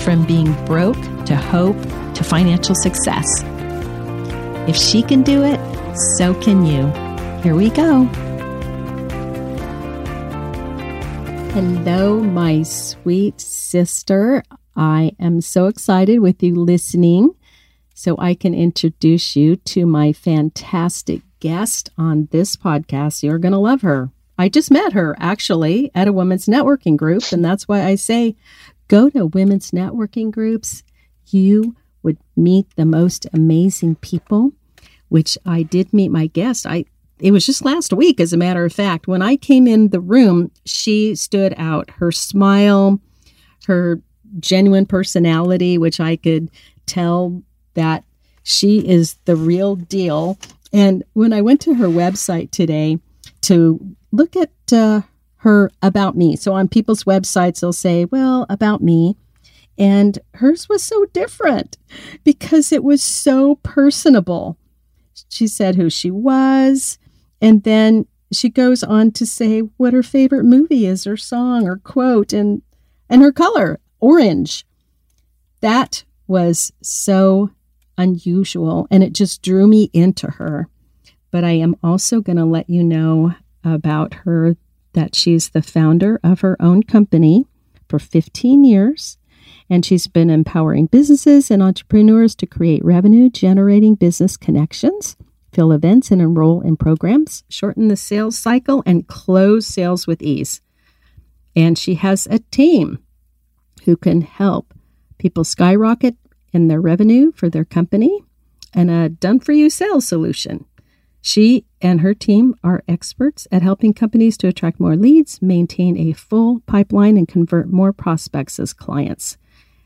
from being broke to hope to financial success. If she can do it, so can you. Here we go. Hello, my sweet sister. I am so excited with you listening so I can introduce you to my fantastic guest on this podcast. You're going to love her. I just met her actually at a women's networking group, and that's why I say go to women's networking groups. You would meet the most amazing people, which I did meet my guest. I it was just last week, as a matter of fact. When I came in the room, she stood out. Her smile, her genuine personality, which I could tell that she is the real deal. And when I went to her website today to look at uh, her about me, so on people's websites, they'll say, well, about me. And hers was so different because it was so personable. She said who she was. And then she goes on to say what her favorite movie is, or song, or quote, and, and her color orange. That was so unusual and it just drew me into her. But I am also going to let you know about her that she's the founder of her own company for 15 years. And she's been empowering businesses and entrepreneurs to create revenue generating business connections, fill events and enroll in programs, shorten the sales cycle, and close sales with ease. And she has a team who can help people skyrocket in their revenue for their company and a done for you sales solution. She and her team are experts at helping companies to attract more leads, maintain a full pipeline, and convert more prospects as clients.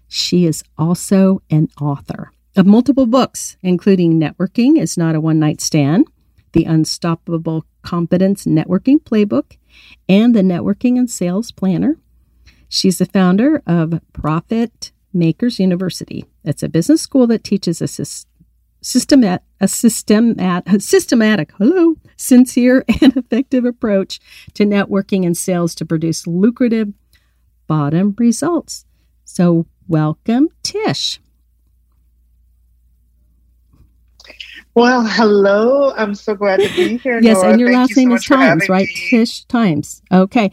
She is also an author of multiple books, including Networking is Not a One Night Stand, The Unstoppable Competence Networking Playbook, and the Networking and Sales Planner. She's the founder of Profit Makers University. It's a business school that teaches a systemat, a systemat, a systematic, hello, sincere and effective approach to networking and sales to produce lucrative bottom results. So, welcome, Tish. Well, hello. I'm so glad to be here. yes, Nora. and your Thank last you name so is Times, right? Me. Tish Times. Okay.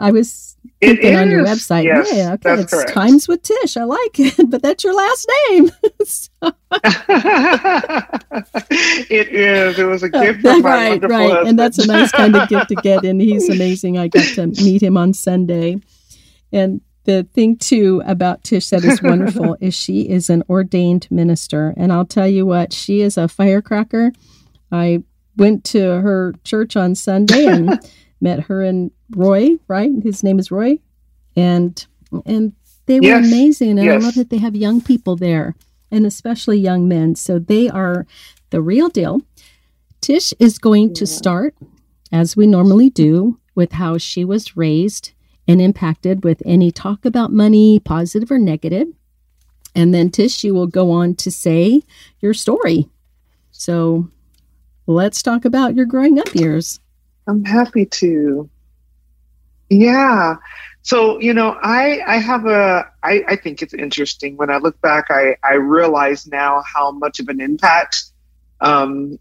I was thinking on your website. Yes, yeah, okay. It's correct. Times with Tish. I like it, but that's your last name. it is. It was a gift from my right, right, husband. and that's a nice kind of gift to get. And he's amazing. I got to meet him on Sunday, and the thing too about Tish that is wonderful is she is an ordained minister, and I'll tell you what, she is a firecracker. I went to her church on Sunday and met her and Roy, right? His name is Roy, and and they were Yes, amazing, and yes. I love that they have young people there, and especially young men. So they are the real deal. Tish is going to start, as we normally do, with how she was raised and impacted with any talk about money, positive or negative. And then Tish, you will go on to say your story. So let's talk about your growing up years. I'm happy to. Yeah. So, you know, I I have a I, I think it's interesting. When I look back, I, I realize now how much of an impact um,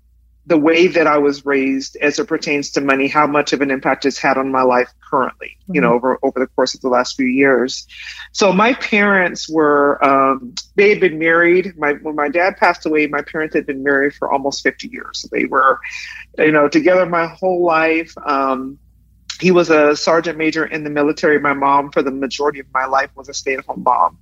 the way that I was raised as it pertains to money, how much of an impact it's had on my life currently, you know, over over the course of the last few years. So my parents were um, they had been married. My when my dad passed away, my parents had been married for almost 50 years. So they were, you know, together my whole life. Um, he was a sergeant major in the military. My mom, for the majority of my life, was a stay at home mom.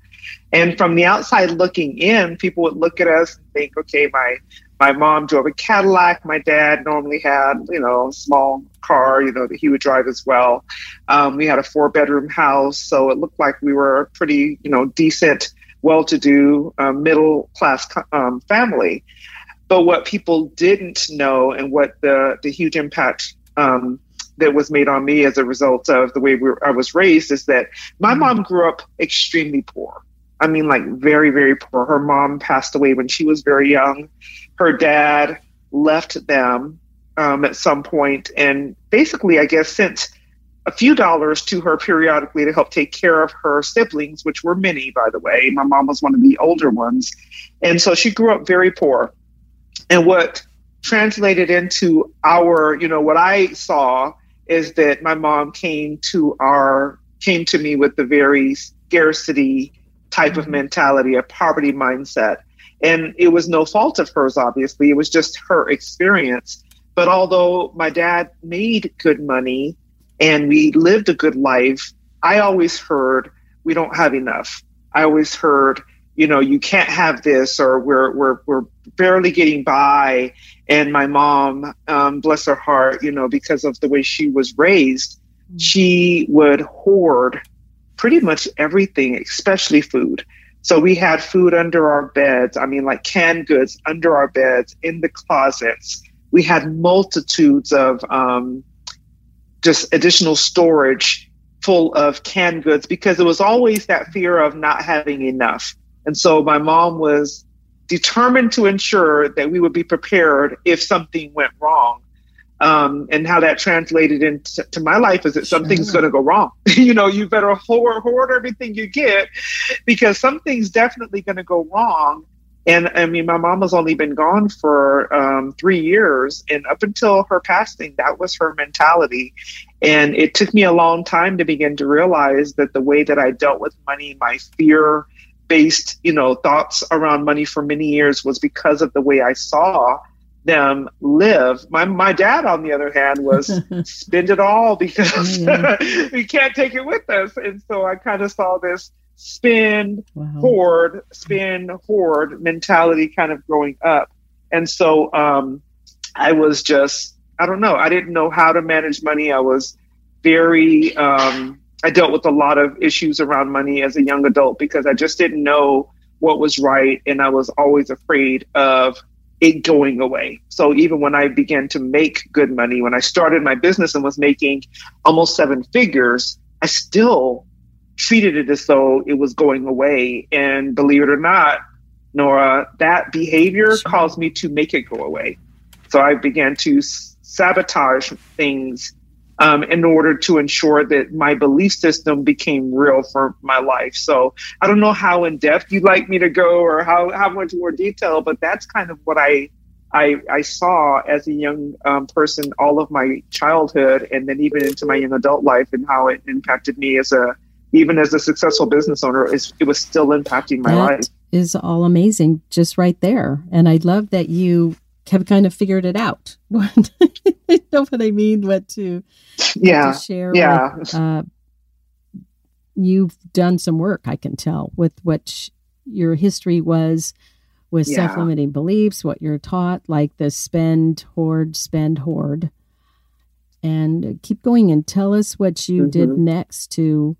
And from the outside looking in, people would look at us and think, okay, my my mom drove a Cadillac. My dad normally had, you know, a small car, you know, that he would drive as well. Um, we had a four bedroom house, so it looked like we were a pretty, you know, decent well to do, um, middle class um, family. But what people didn't know and what the, the huge impact um, that was made on me as a result of the way we were, I was raised is that my mm-hmm. mom grew up extremely poor. I mean, like very, very poor. Her mom passed away when she was very young. Her dad left them um, at some point, and basically, I guess, sent a few dollars to her periodically to help take care of her siblings, which were many, by the way. My mom was one of the older ones. And so she grew up very poor. And what translated into our, you know, what I saw is that my mom came to our, came to me with the very scarcity type of mm-hmm. mentality, a poverty mindset. And it was no fault of hers, obviously. It was just her experience. But although my dad made good money and we lived a good life, I always heard we don't have enough. I always heard, you know, you can't have this, or we're we're we're barely getting by. And my mom, um, bless her heart, you know, because of the way she was raised, mm-hmm. she would hoard pretty much everything, especially food. So we had food under our beds. I mean, like canned goods under our beds, in the closets. We had multitudes of um, just additional storage full of canned goods because it was always that fear of not having enough. And so my mom was determined to ensure that we would be prepared if something went wrong um, and how that translated into my life is that something's sure. going to go wrong. you know, you better hoard, hoard everything you get because something's definitely going to go wrong. And I mean, my mom has only been gone for um, three years, and up until her passing, that was her mentality. And it took me a long time to begin to realize that the way that I dealt with money, my fear based, you know, thoughts around money for many years was because of the way I saw them live. My my dad, on the other hand, was spend it all because yeah. we can't take it with us, and so I kind of saw this spend wow. hoard, spend hoard mentality kind of growing up, and so um, I was just I don't know. I didn't know how to manage money. I was very um, I dealt with a lot of issues around money as a young adult because I just didn't know what was right, and I was always afraid of it going away. So even when I began to make good money, when I started my business and was making almost seven figures, I still treated it as though it was going away. And believe it or not, Nora, that behavior caused me to make it go away. So I began to sabotage things um, in order to ensure that my belief system became real for my life. So I don't know how in depth you'd like me to go or how, how much more detail, but that's kind of what I I, I saw as a young um, person all of my childhood and then even into my young adult life and how it impacted me as a even as a successful business owner is it was still impacting my that life is all amazing just right there and i love that you have kind of figured it out. You know what i mean? What to yeah to share yeah. with, uh, you've done some work i can tell with what sh- your history was with yeah. self-limiting beliefs what you're taught like the spend hoard spend hoard. And keep going and tell us what you mm-hmm. did next to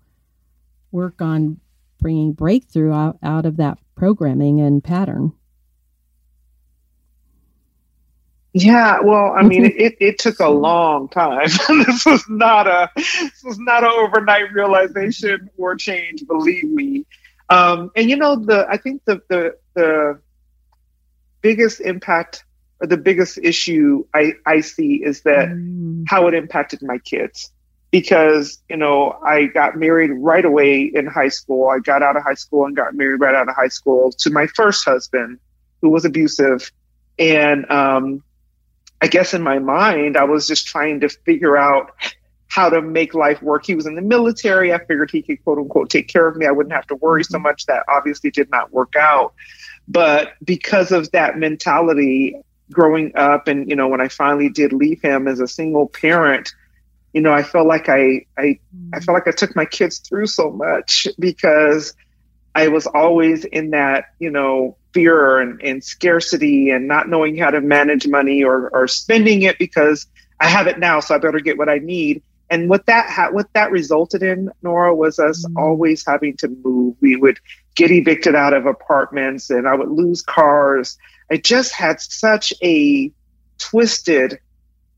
work on bringing breakthrough out, out of that programming and pattern yeah, well, I mean, it, it took a long time. this was not a this was not an overnight realization or change. Believe me. Um, and you know, the I think the the the biggest impact or the biggest issue I I see is that mm. how it impacted my kids because you know I got married right away in high school. I got out of high school and got married right out of high school to my first husband, who was abusive, and um, I guess in my mind, I was just trying to figure out how to make life work. He was in the military. I figured he could quote unquote take care of me. I wouldn't have to worry so mm-hmm. much. That obviously did not work out. But because of that mentality growing up and, you know, when I finally did leave him as a single parent, you know, I felt like I, I, I felt like I took my kids through so much because I was always in that, you know, fear and, and scarcity and not knowing how to manage money or, or spending it because I have it now, so I better get what I need. and what that ha- what that resulted in, Nora, was us mm. always having to move. We would get evicted out of apartments, and I would lose cars. I just had such a twisted,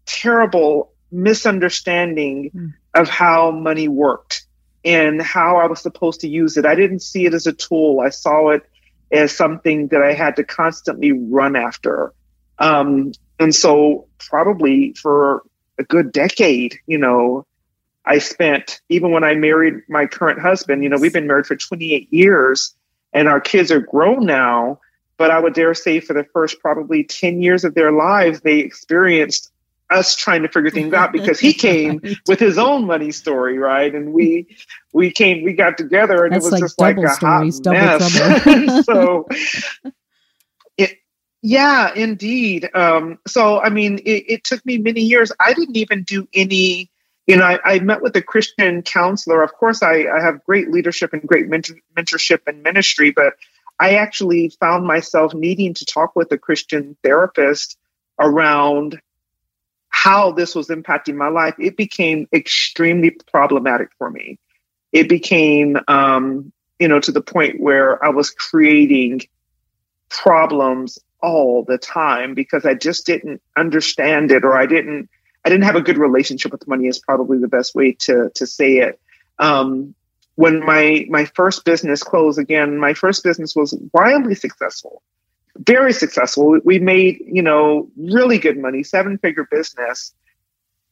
terrible misunderstanding mm. of how money worked and how I was supposed to use it. I didn't see it as a tool. I saw it as something that I had to constantly run after. Um, and so, probably for a good decade, you know, I spent, even when I married my current husband, you know, we've been married for 28 years and our kids are grown now. But I would dare say for the first probably 10 years of their lives, they experienced us trying to figure things out because he came with his own money story, right? And we we came, we got together, and That's it was like just like a stories, hot mess. so yeah, indeed. Um, so, I mean, it, it, took me many years. I didn't even do any, you know, I, I met with a Christian counselor. Of course, I, I have great leadership and great mentor, mentorship and ministry, but I actually found myself needing to talk with a Christian therapist around how this was impacting my life. It became extremely problematic for me. It became, um, you know, to the point where I was creating problems all the time because I just didn't understand it or I didn't I didn't have a good relationship with money is probably the best way to to say it. Um, when my my first business closed again, my first business was wildly successful, very successful. We made you know really good money, seven figure business.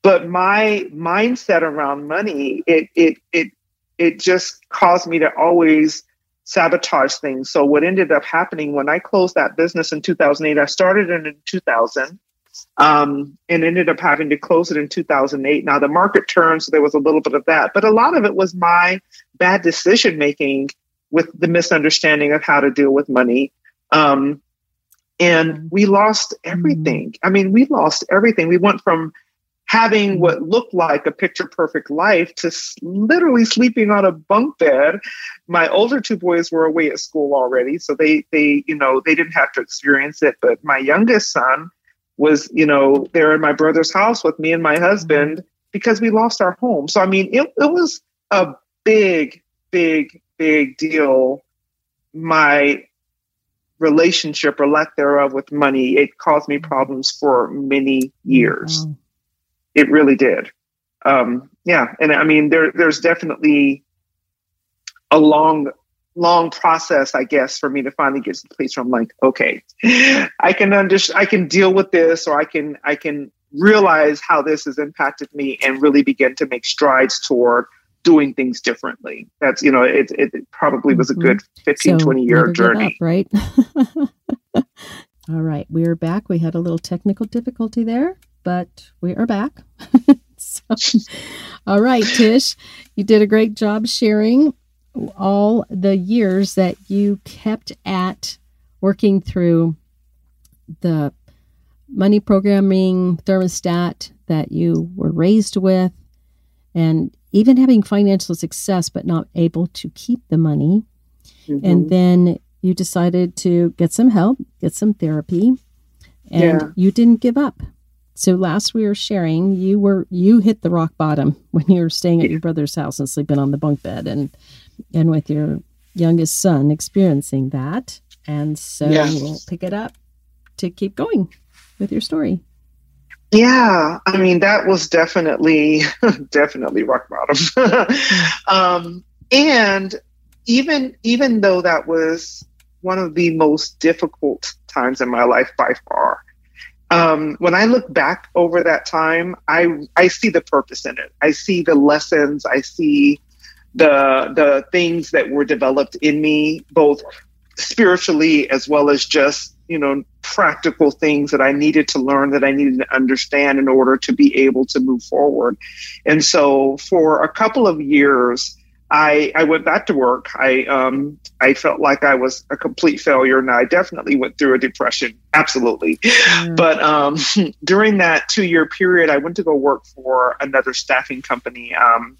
But my mindset around money, it it it it just caused me to always sabotage things. So what ended up happening when I closed that business in 2008, I started it in 2000 um, and ended up having to close it in 2008. Now the market turned, so there was a little bit of that, but a lot of it was my bad decision making with the misunderstanding of how to deal with money. Um, and we lost everything. I mean, we lost everything. We went from having what looked like a picture perfect life to literally sleeping on a bunk bed. My older two boys were away at school already, so they they you know they didn't have to experience it. But my youngest son was you know there in my brother's house with me and my husband because we lost our home. So I mean it it was a big big big deal. My relationship or lack thereof with money it caused me problems for many years. Wow. It really did. Um, yeah, and I mean, there there's definitely a long long process, I guess, for me to finally get to the place where I'm like, okay, I can under I can deal with this, or I can I can realize how this has impacted me and really begin to make strides toward doing things differently. That's, you know, it, it, probably was a good mm-hmm. 15, so 20 year journey. Up, right? All right. We're back. We had a little technical difficulty there but we are back. so, all right, Tish, you did a great job sharing all the years that you kept at working through the money programming thermostat that you were raised with and even having financial success but not able to keep the money mm-hmm. and then you decided to get some help get some therapy and yeah. you didn't give up so last we were sharing, you were you hit the rock bottom when you were staying at your brother's house and sleeping on the bunk bed, and and with your youngest son experiencing that. And so yeah. we'll pick it up to keep going with your story. Yeah, I mean that was definitely definitely rock bottom. um, and even even though that was one of the most difficult times in my life by far, um, when I look back over that time, I I see the purpose in it. I see the lessons. I see the the things that were developed in me, both spiritually as well as just you know practical things that I needed to learn, that I needed to understand in order to be able to move forward. And so, for a couple of years, I, I went back to work. I um, I felt like I was a complete failure, and I definitely went through a depression. Absolutely, mm. but um, during that two year period, I went to go work for another staffing company. Um,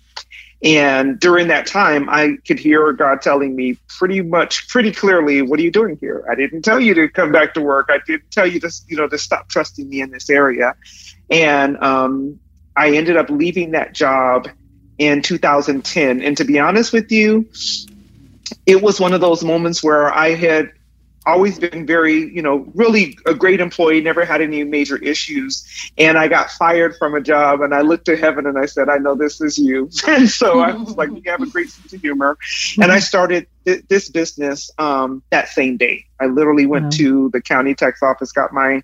and during that time, I could hear God telling me pretty much, pretty clearly, "What are you doing here? I didn't tell you to come back to work. I didn't tell you to, you know, to stop trusting me in this area." And um, I ended up leaving that job in 2010. And to be honest with you, it was one of those moments where I had always been very, you know, really a great employee, never had any major issues. And I got fired from a job and I looked to heaven and I said, I know this is you. and so I was like, you have a great sense of humor. And I started th- this business um, that same day. I literally went wow. to the county tax office, got my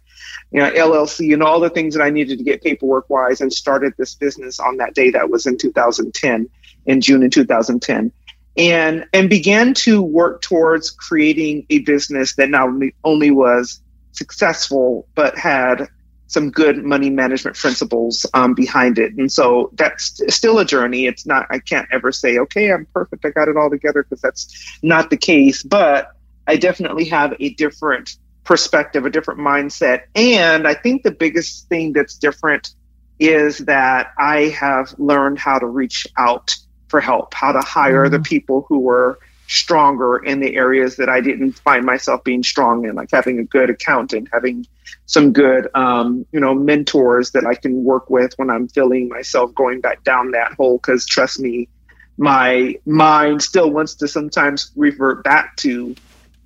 you know, LLC and all the things that I needed to get paperwork wise and started this business on that day. That was in 2010, in June in 2010 and and began to work towards creating a business that not only, only was successful but had some good money management principles um, behind it. And so that's still a journey. It's not i can't ever say okay i'm perfect. I got it all together because that's not the case. But i definitely have a different perspective a different mindset. And i think the biggest thing that's different is that i have learned how to reach out for help, how to hire mm-hmm. the people who were stronger in the areas that I didn't find myself being strong in, like having a good accountant, having some good, um, you know, mentors that I can work with when I'm feeling myself going back down that hole. Because trust me, my mind still wants to sometimes revert back to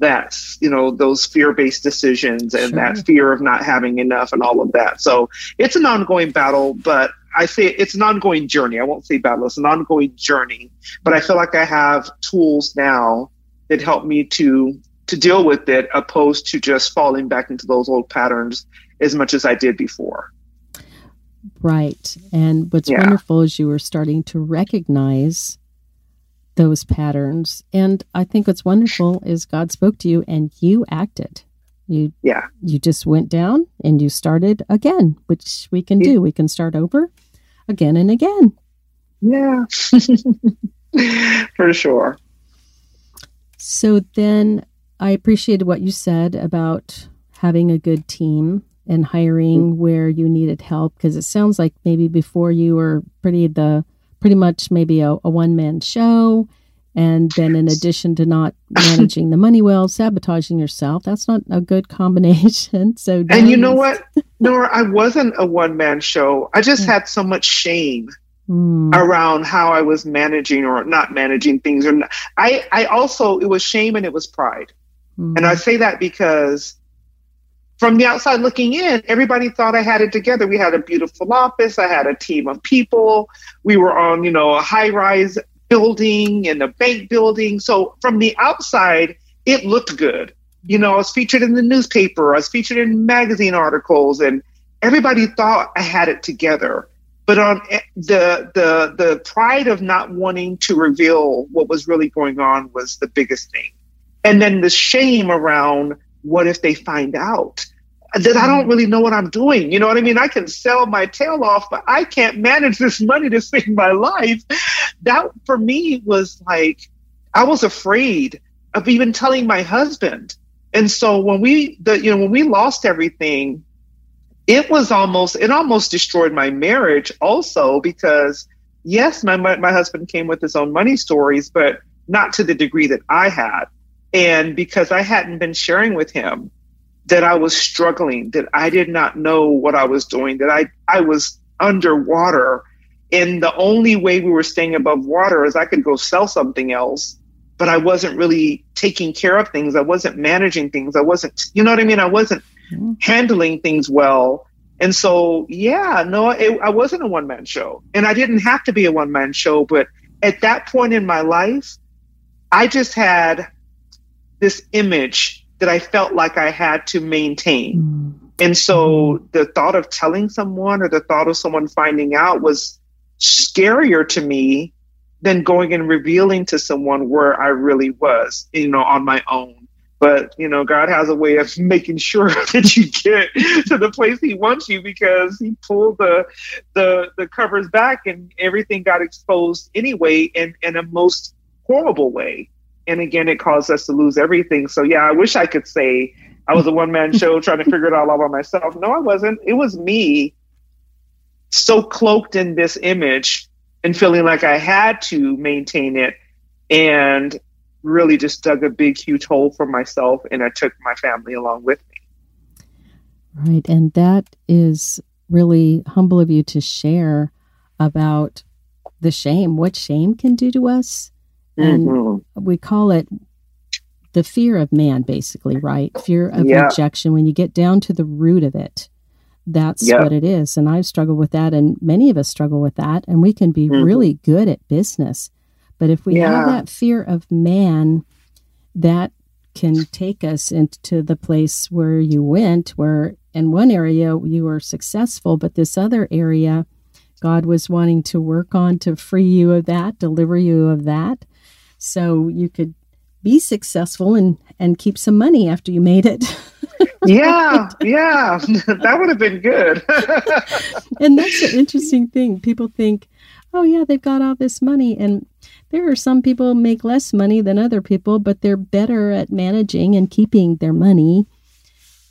that, you know, those fear based decisions and sure. that fear of not having enough and all of that. So it's an ongoing battle, but I say it's an ongoing journey. I won't say battle, it's an ongoing journey. But I feel like I have tools now that help me to to deal with it opposed to just falling back into those old patterns as much as I did before. Right. And what's yeah. wonderful is you were starting to recognize those patterns. And I think what's wonderful is God spoke to you and you acted. You yeah. You just went down and you started again, which we can do. We can start over again and again. Yeah. For sure. So then I appreciated what you said about having a good team and hiring mm-hmm. where you needed help because it sounds like maybe before you were pretty the pretty much maybe a, a one man show and then, in addition to not managing the money well, sabotaging yourself, that's not a good combination. So, and you know what, Nora, I wasn't a one man show. I just had so much shame mm. around how I was managing or not managing things. Or not. I, I also, it was shame and it was pride. Mm. And I say that because from the outside looking in, everybody thought I had it together. We had a beautiful office. I had a team of people. We were on, you know, a high rise building and a bank building. So from the outside, it looked good. You know, I was featured in the newspaper, I was featured in magazine articles, and everybody thought I had it together. But on eh, the the the pride of not wanting to reveal what was really going on was the biggest thing. And then the shame around what if they find out? that I don't really know what I'm doing. You know what I mean? I can sell my tail off, but I can't manage this money to save my life. That for me was like, I was afraid of even telling my husband. And so when we, the, you know, when we lost everything, it was almost, it almost destroyed my marriage also because yes, my, my, my husband came with his own money stories, but not to the degree that I had. And because I hadn't been sharing with him, that I was struggling, that I did not know what I was doing, that I, I was underwater. And the only way we were staying above water is I could go sell something else, but I wasn't really taking care of things. I wasn't managing things. I wasn't, you know what I mean? I wasn't mm-hmm. handling things well. And so, yeah, no, it, I wasn't a one man show. And I didn't have to be a one man show. But at that point in my life, I just had this image that I felt like I had to maintain. Mm. And so mm. the thought of telling someone or the thought of someone finding out was scarier to me than going and revealing to someone where I really was, you know, on my own. But, you know, God has a way of making sure that you get to the place he wants you because he pulled the the the covers back and everything got exposed anyway in, in a most horrible way and again, it caused us to lose everything. So yeah, I wish I could say I was a one man show trying to figure it all out by myself. No, I wasn't. It was me so cloaked in this image and feeling like I had to maintain it and really just dug a big, huge hole for myself. And I took my family along with me. Right. And that is really humble of you to share. about the shame, what shame can do to us. And mm-hmm. we call it the fear of man, basically, right? Fear of yeah. rejection. When you get down to the root of it, that's what it is. And I've struggled with that, and many of us struggle with that. And we can be mm-hmm. really good at business. But if we yeah. have that fear of man, that can take us into the place where you went, where in one area you were successful, but this other area, God was wanting to work on to free you of that, deliver you of that. So you could be successful and, and keep some money after you made it. yeah, yeah, that would have been good. and that's an interesting thing. People think, oh, yeah, they've got all this money. And there are some people make less money than other people, but they're better at managing and keeping their money.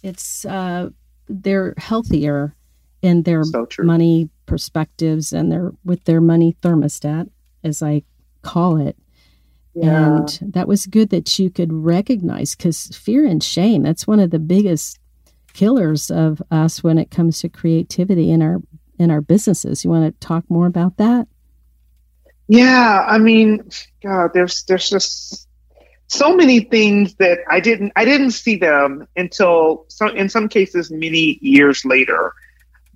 It's, uh, they're healthier in their so money perspectives and their with their money thermostat, as I call it. Yeah. And that was good that you could recognize because fear and shame, that's one of the biggest killers of us when it comes to creativity in our in our businesses. You want to talk more about that? Yeah, I mean, God, there's there's just so many things that I didn't I didn't see them until some in some cases many years later.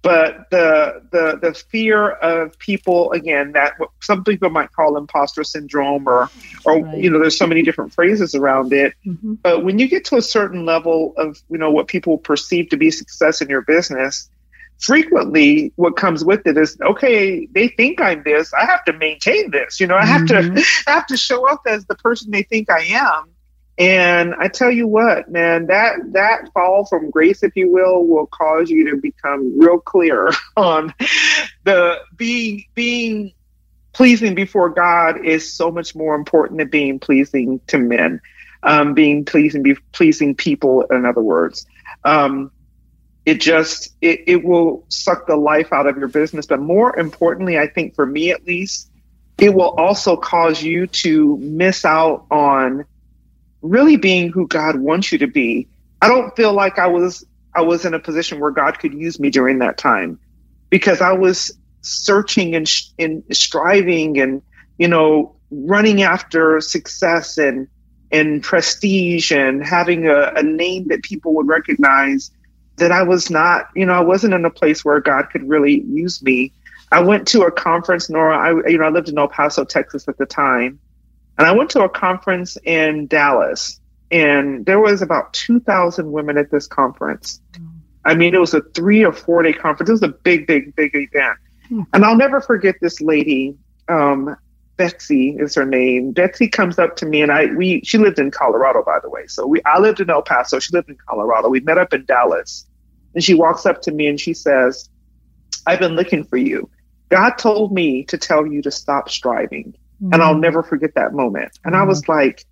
But the the the fear of people again that some people might call imposter syndrome or or right. you know there's so many different phrases around it. Mm-hmm. But when you get to a certain level of you know what people perceive to be success in your business, frequently what comes with it is okay they think i'm this i have to maintain this you know i have mm-hmm. to I have to show up as the person they think i am and i tell you what man that that fall from grace if you will will cause you to become real clear on the being being pleasing before god is so much more important than being pleasing to men um, being pleasing be pleasing people in other words. Um, it just it, it will suck the life out of your business. But more importantly i think for me at least it will also cause you to miss out on really being who god wants you to be i don't feel like i was i was in a position where god could use me during that time because i was searching and, and striving and you know running after success and and prestige and having a, a name that people would recognize that I was not, you know, I wasn't in a place where God could really use me. I went to a conference, Nora. I, you know, I lived in El Paso, Texas at the time, and I went to a conference in Dallas, and there was about two thousand women at this conference. I mean, it was a three or four day conference. It was a big, big, big event, hmm. and I'll never forget this lady. Um, Betsy is her name. Betsy comes up to me and I we she lived in Colorado by the way. So we I lived in El Paso, she lived in Colorado. We met up in Dallas. And she walks up to me and she says, "I've been looking for you. God told me to tell you to stop striving." Mm-hmm. And I'll mm. never forget that moment. And mm-hmm. I was like,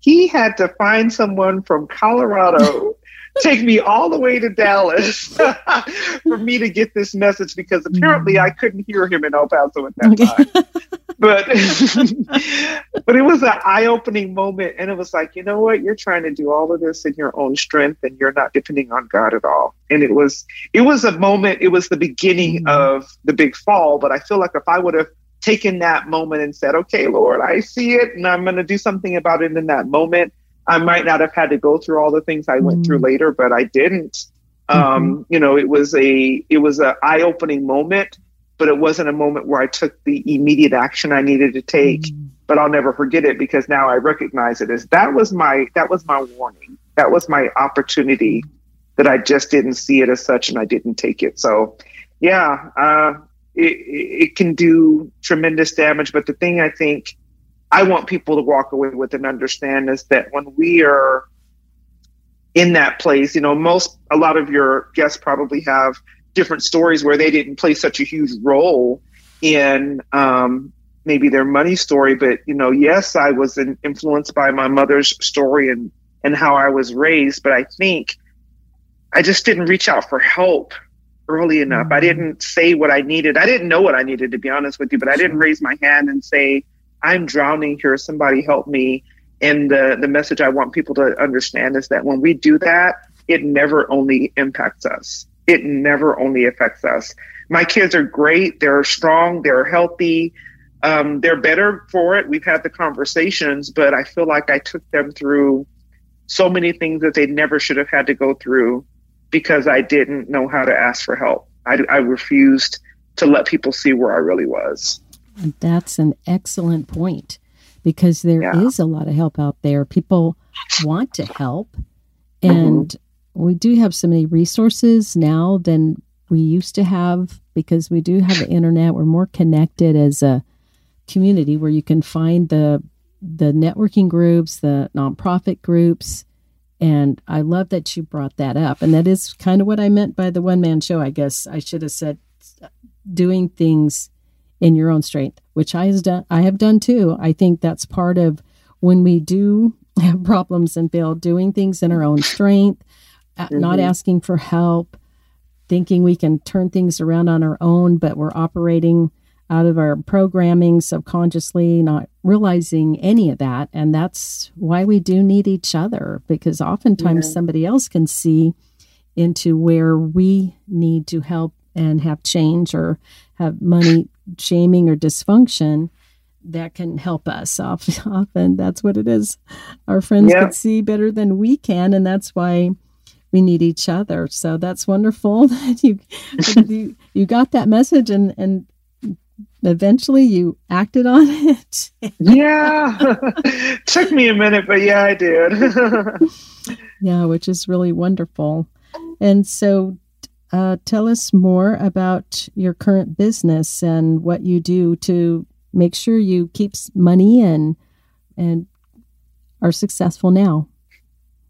he had to find someone from Colorado take me all the way to Dallas for me to get this message because apparently I couldn't hear him in El Paso at that time. but but it was an eye-opening moment and it was like, you know what, you're trying to do all of this in your own strength and you're not depending on God at all. And it was it was a moment, it was the beginning mm-hmm. of the big fall, but I feel like if I would have taken that moment and said, okay, Lord, I see it and I'm going to do something about it in that moment, I might not have had to go through all the things I went mm-hmm. through later, but I didn't. Um, mm-hmm. you know, it was a it was an eye opening moment, but it wasn't a moment where I took the immediate action I needed to take. Mm-hmm. But I'll never forget it because now I recognize it as that was my that was my warning. That was my opportunity that I just didn't see it as such and I didn't take it. So, yeah, uh, it, it can do tremendous damage. But the thing I think I want people to walk away with and understand is that when we are in that place, you know, most, a lot of your guests probably have different stories where they didn't play such a huge role in um, maybe their money story. But, you know, yes, I was influenced by my mother's story and, and how I was raised. But I think I just didn't reach out for help early enough. I didn't say what I needed. I didn't know what I needed, to be honest with you, but I didn't raise my hand and say, I'm drowning here. Somebody help me. And the, the message I want people to understand is that when we do that, it never only impacts us. It never only affects us. my kids are great. They're strong. They're healthy. Um, they're better for it. We've had the conversations, but I feel like I took them through so many things that they never should have had to go through because I didn't know how to ask for help. I, I refused to let people see where I really was. That's an excellent point because there yeah. is a lot of help out there. People want to help, and mm-hmm. we do have so many resources now than we used to have because we do have the internet. We're more connected as a community where you can find the the networking groups, the nonprofit groups. And I love that you brought that up. And that is kind of what I meant by the one man show, I guess. I should have said doing things in your own strength, which I has done I have done too. I think that's part of when we do have problems and fail, doing things in our own strength, mm-hmm. not asking for help, thinking we can turn things around on our own, but we're operating out of our programming subconsciously, not realizing any of that. And that's why we do need each other because oftentimes yeah. somebody else can see into where we need to help and have change or have money shaming or dysfunction that can help us often that's what it is our friends yeah. can see better than we can and that's why we need each other so that's wonderful that you you, you got that message and and eventually you acted on it? Yeah. Took me a minute but yeah i did. Yeah which is really wonderful. And so uh, tell us more about your current business and what you do to make sure you keep money and and are successful now.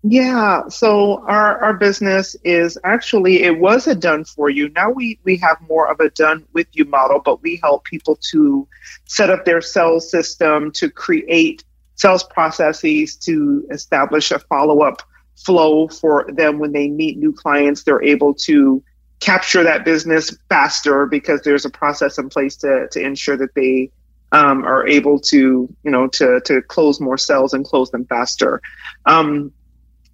Yeah, so our, our business is actually it was a done for you. Now we we have more of a done with you model, but we help people to set up their sales system, to create sales processes, to establish a follow up flow for them when they meet new clients. They're able to capture that business faster because there's a process in place to, to ensure that they um, are able to, you know, to, to close more sales and close them faster. Um,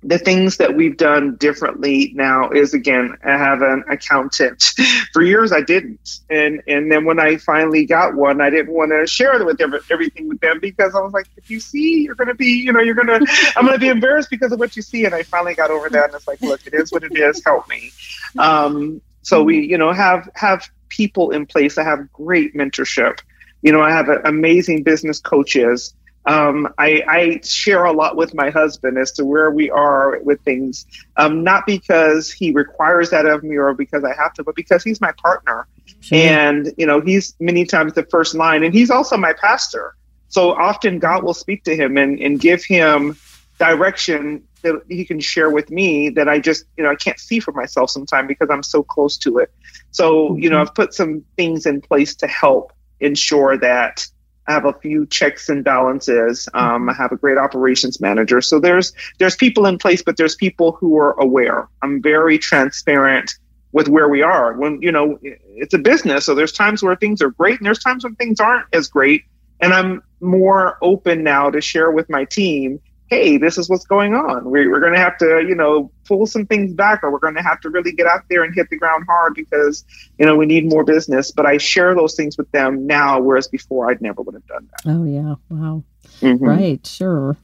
the things that we've done differently now is again, I have an accountant. For years, I didn't, and and then when I finally got one, I didn't want to share with every, everything with them because I was like, if you see, you're gonna be, you know, you're gonna, I'm gonna be embarrassed because of what you see. And I finally got over that, and it's like, look, it is what it is. Help me. Um, so we, you know, have have people in place. I have great mentorship. You know, I have amazing business coaches um, I, I, share a lot with my husband as to where we are with things, um, not because he requires that of me or because I have to, but because he's my partner. Sure. And, you know, he's many times the first line, and he's also my pastor. So often God will speak to him and, and give him direction that he can share with me that I just, you know, I can't see for myself sometimes because I'm so close to it. So, mm-hmm. you know, mm-hmm. I've put some things in place to help ensure that I have a few checks and balances. Um, I have a great operations manager. So there's there's people in place, but there's people who are aware. I'm very transparent with where we are. When you know it's a business, so there's times where things are great, and there's times when things aren't as great. And I'm more open now to share with my team hey, this is what's going on. We're, we're going to have to, you know, pull some things back or we're going to have to really get out there and hit the ground hard because, you know, we need more business. But I share those things with them now, whereas before I'd never would have done that. Oh, yeah. Wow. Mm-hmm. Right. Sure.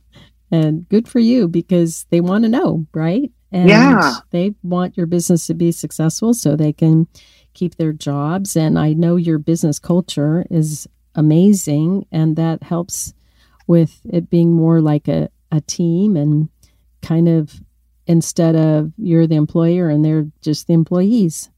And good for you because they want to know, right? And yeah. they want your business to be successful so they can keep their jobs. And I know your business culture is amazing and that helps with it being more like a, a team and kind of instead of you're the employer and they're just the employees.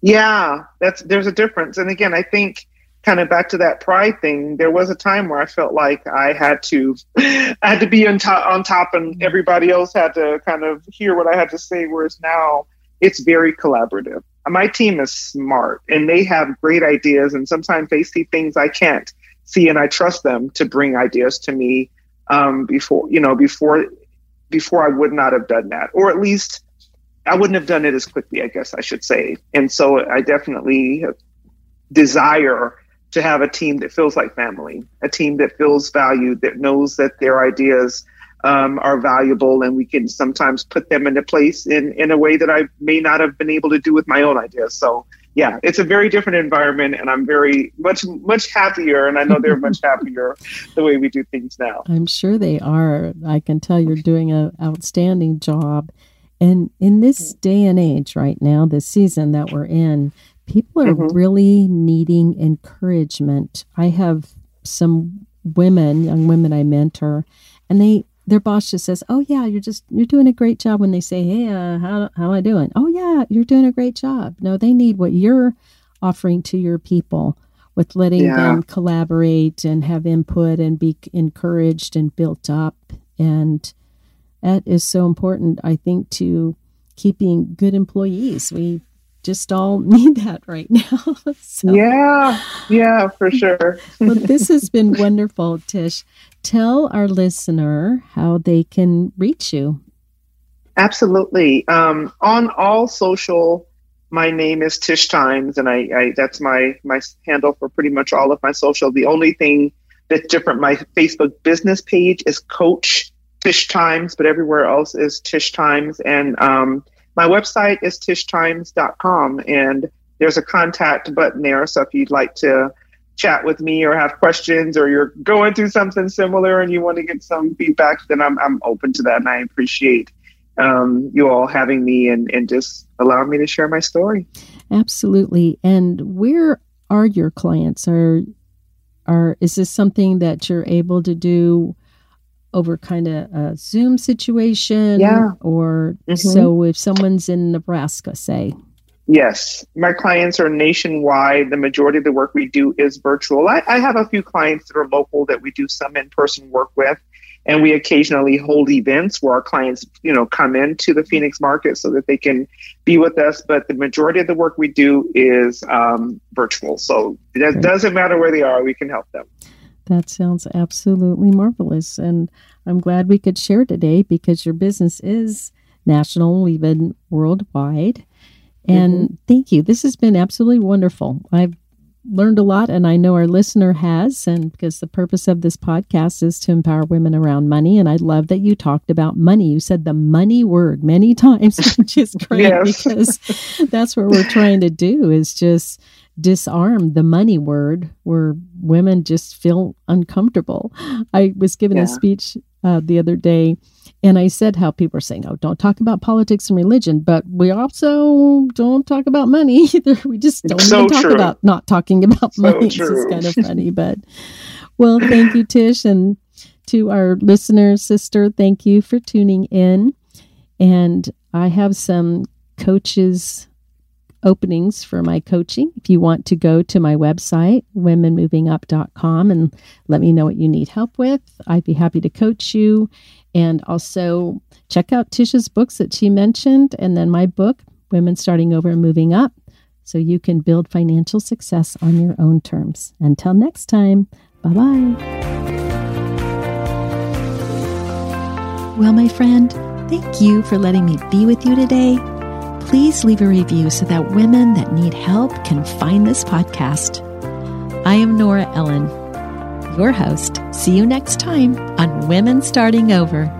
Yeah, that's there's a difference. And again, I think kind of back to that pride thing, there was a time where I felt like I had to I had to be on top on top and everybody else had to kind of hear what I had to say, whereas now it's very collaborative. My team is smart and they have great ideas and sometimes they see things I can't see and I trust them to bring ideas to me um, before you know before before I would not have done that, or at least I wouldn't have done it as quickly. I guess I should say. And so I definitely desire to have a team that feels like family, a team that feels valued, that knows that their ideas um, are valuable, and we can sometimes put them into place in in a way that I may not have been able to do with my own ideas. So yeah, it's a very different environment, and I'm very much much happier, and I know they're much happier the way we do things now. I'm sure they are. I can tell you're doing an outstanding job. And in this day and age, right now, this season that we're in, people are mm-hmm. really needing encouragement. I have some women, young women I mentor, and they their boss just says, "Oh yeah, you're just you're doing a great job." When they say, "Hey, uh, how how am I doing?" "Oh yeah, you're doing a great job." No, they need what you're offering to your people with letting yeah. them collaborate and have input and be encouraged and built up and that is so important i think to keeping good employees we just all need that right now so. yeah yeah for sure well this has been wonderful tish tell our listener how they can reach you. Absolutely. Um, on all social, my name is Tish Times, and I, I, that's my my handle for pretty much all of my social. The only thing that's different, my Facebook business page is Coach Tish Times, but everywhere else is Tish Times, and um, my website is tishtimes.com, and there's a contact button there. So if you'd like to chat with me or have questions or you're going through something similar and you want to get some feedback, then I'm, I'm open to that. And I appreciate um, you all having me and, and just allowing me to share my story. Absolutely. And where are your clients? Are, are, is this something that you're able to do over kind of a Zoom situation? Yeah. Or mm-hmm. so if someone's in Nebraska, say, Yes, my clients are nationwide. The majority of the work we do is virtual. I, I have a few clients that are local that we do some in-person work with, and we occasionally hold events where our clients, you know, come into the Phoenix market so that they can be with us. But the majority of the work we do is um, virtual, so it doesn't matter where they are. We can help them. That sounds absolutely marvelous, and I'm glad we could share today because your business is national, even worldwide. And mm-hmm. thank you. This has been absolutely wonderful. I've learned a lot, and I know our listener has. And because the purpose of this podcast is to empower women around money. And I love that you talked about money. You said the money word many times, which is great yes. because that's what we're trying to do is just disarm the money word where women just feel uncomfortable. I was given yeah. a speech uh, the other day and I said how people are saying, oh, don't talk about politics and religion, but we also don't talk about money either. We just don't so even talk true. about not talking about so money. True. It's kind of funny, but well, thank you, Tish. And to our listeners, sister, thank you for tuning in. And I have some coaches openings for my coaching. If you want to go to my website, womenmovingup.com, and let me know what you need help with, I'd be happy to coach you. And also check out Tish's books that she mentioned, and then my book, Women Starting Over and Moving Up, so you can build financial success on your own terms. Until next time, bye bye. Well, my friend, thank you for letting me be with you today. Please leave a review so that women that need help can find this podcast. I am Nora Ellen your host. See you next time on Women Starting Over.